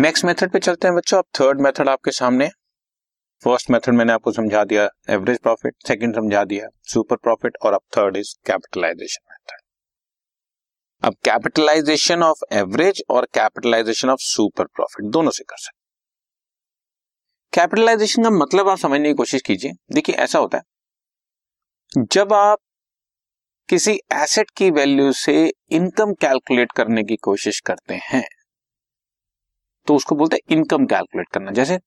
Next method पे चलते हैं बच्चों। अब थर्ड मेथड आपके सामने। फ़र्स्ट मेथड मैंने आपको समझा दिया एवरेज प्रॉफिट सेकंड समझा दिया सुपर प्रॉफिट और अब थर्ड इज़ कैपिटलाइजेशन मेथड अब कैपिटलाइजेशन ऑफ़ एवरेज और कैपिटलाइजेशन ऑफ़ सुपर प्रॉफिट दोनों से कर सकते कैपिटलाइजेशन का मतलब आप समझने की कोशिश कीजिए। देखिए, ऐसा होता है। जब आप किसी एसेट की वैल्यू से इनकम कैलकुलेट करने की कोशिश करते हैं तो उसको बोलते हैं इनकम कैलकुलेट करना। जैसे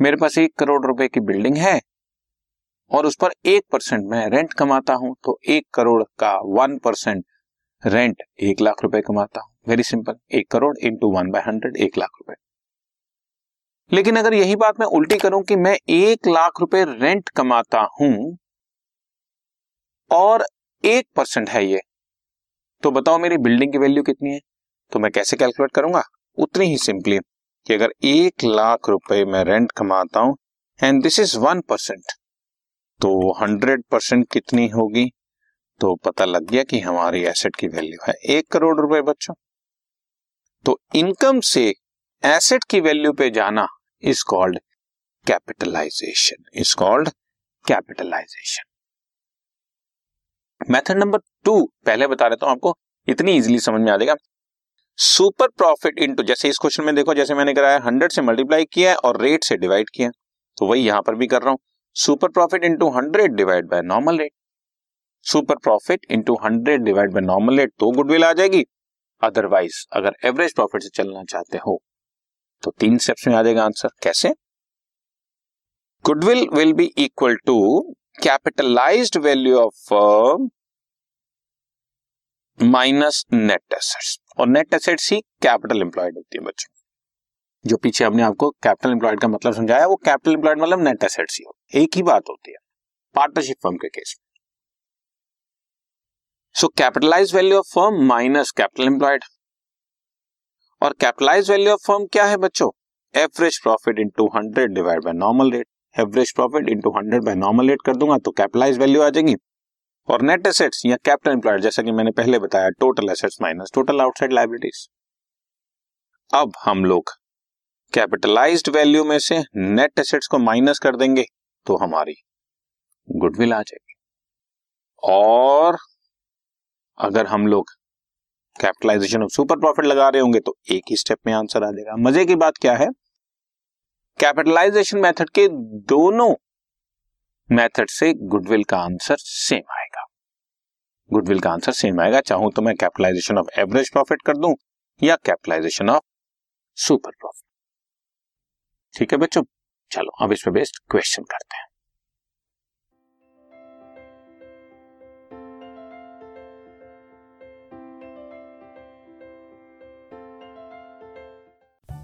मेरे पास एक करोड़ रुपए की बिल्डिंग है और उस पर एक परसेंट मैं रेंट कमाता हूँ तो एक करोड़ का वन परसेंट रेंट एक लाख रुपए कमाता हूँ। वेरी सिंपल एक crore into one by hundred एक लाख रुपए। लेकिन अगर यही बात मैं उल्टी करूँ कि मैं एक लाख रुपए रेंट कमाता हूँ और एक परसेंट है ये तो बताओ मेरी बिल्डिंग की वैल्यू कितनी है? तो मैं कैसे कैलकुलेट करूँगा? उतनी ही सिंपली कि अगर एक लाख रुपए मैं रेंट कमाता हूँ and this is one percent तो हंड्रेड परसेंट कितनी होगी? तो पता लग गया कि हमारी एसेट की वैल्यू है एक करोड़ रुपए बच्चों। तो इनकम से एसेट की वैल्यू पे जाना is called capitalisation is called capitalisation method number two पहले बता रहा हूँ आपको, इतनी इजीली समझ में आ जाएगा। सुपर प्रॉफिट इनटू जैसे इस क्वेश्चन में देखो, जैसे मैंने कराया हंड्रेड से मल्टीप्लाई किया और रेट से डिवाइड किया तो वही यहाँ पर भी कर रहा हूँ। Super profit into hundred divide by normal rate. Super profit into hundred divide by normal rate तो गुडविल आ जाएगी। अदरवाइज़ अगर एवरेज प्रॉफिट से चलना चाहते हो तो तीन स्टेप्स में आ जाएगा आंसर कैसे? Goodwill will be equal to capitalised value of minus net assets. और नेट एसेट्स ही कैपिटल एम्प्लॉयड होती है बच्चों। जो पीछे हमने आपको कैपिटल एम्प्लॉयड का मतलब समझाया, वो कैपिटल एम्प्लॉयड मतलब नेट एसेट्स ही हो। एक ही बात होती है पार्टनरशिप फर्म के केस में। So capitalise value of firm minus capital employed और कैपिटलाइज वैल्यू ऑफ़ फर्म क्या है बच्चों? Average profit into hundred divide by normal rate average profit into hundred by normal rate कर दूँगा तो कैपिटलाइज वैल्यू आ जाएगी। और नेट एसेट्स या कैपिटल एम्प्लॉयड जैसा कि मैंने पहले बताया total assets minus total outside liabilities अब हम लोग कैपिटलाइज्ड वैल्यू में से नेट एसेट्स को माइनस कर देंगे तो हमारी गुडविल आ जाएगी। और अगर हम लोग कैपिटलाइजेशन ऑफ़ सुपर प्रॉफिट लगा रहे होंगे तो एक ही स्टेप में आंसर आ जाएगा। मज़े की बात क्या है? कैपिटलाइजेशन मेथड के दोनों मेथड से गुडविल का आंसर सेम आएगा। गुडविल का आंसर सेम आएगा। चाहूँ तो मैं कैपिटलाइजेशन ऑफ़ एवरेज प्रॉफिट कर दूँ या कैपिटलाइजेशन ऑफ़ सुपर प्रॉफिट ठीक है बच्चों? चलो, अब इस पर बेस्ड क्वेश्चन करते हैं।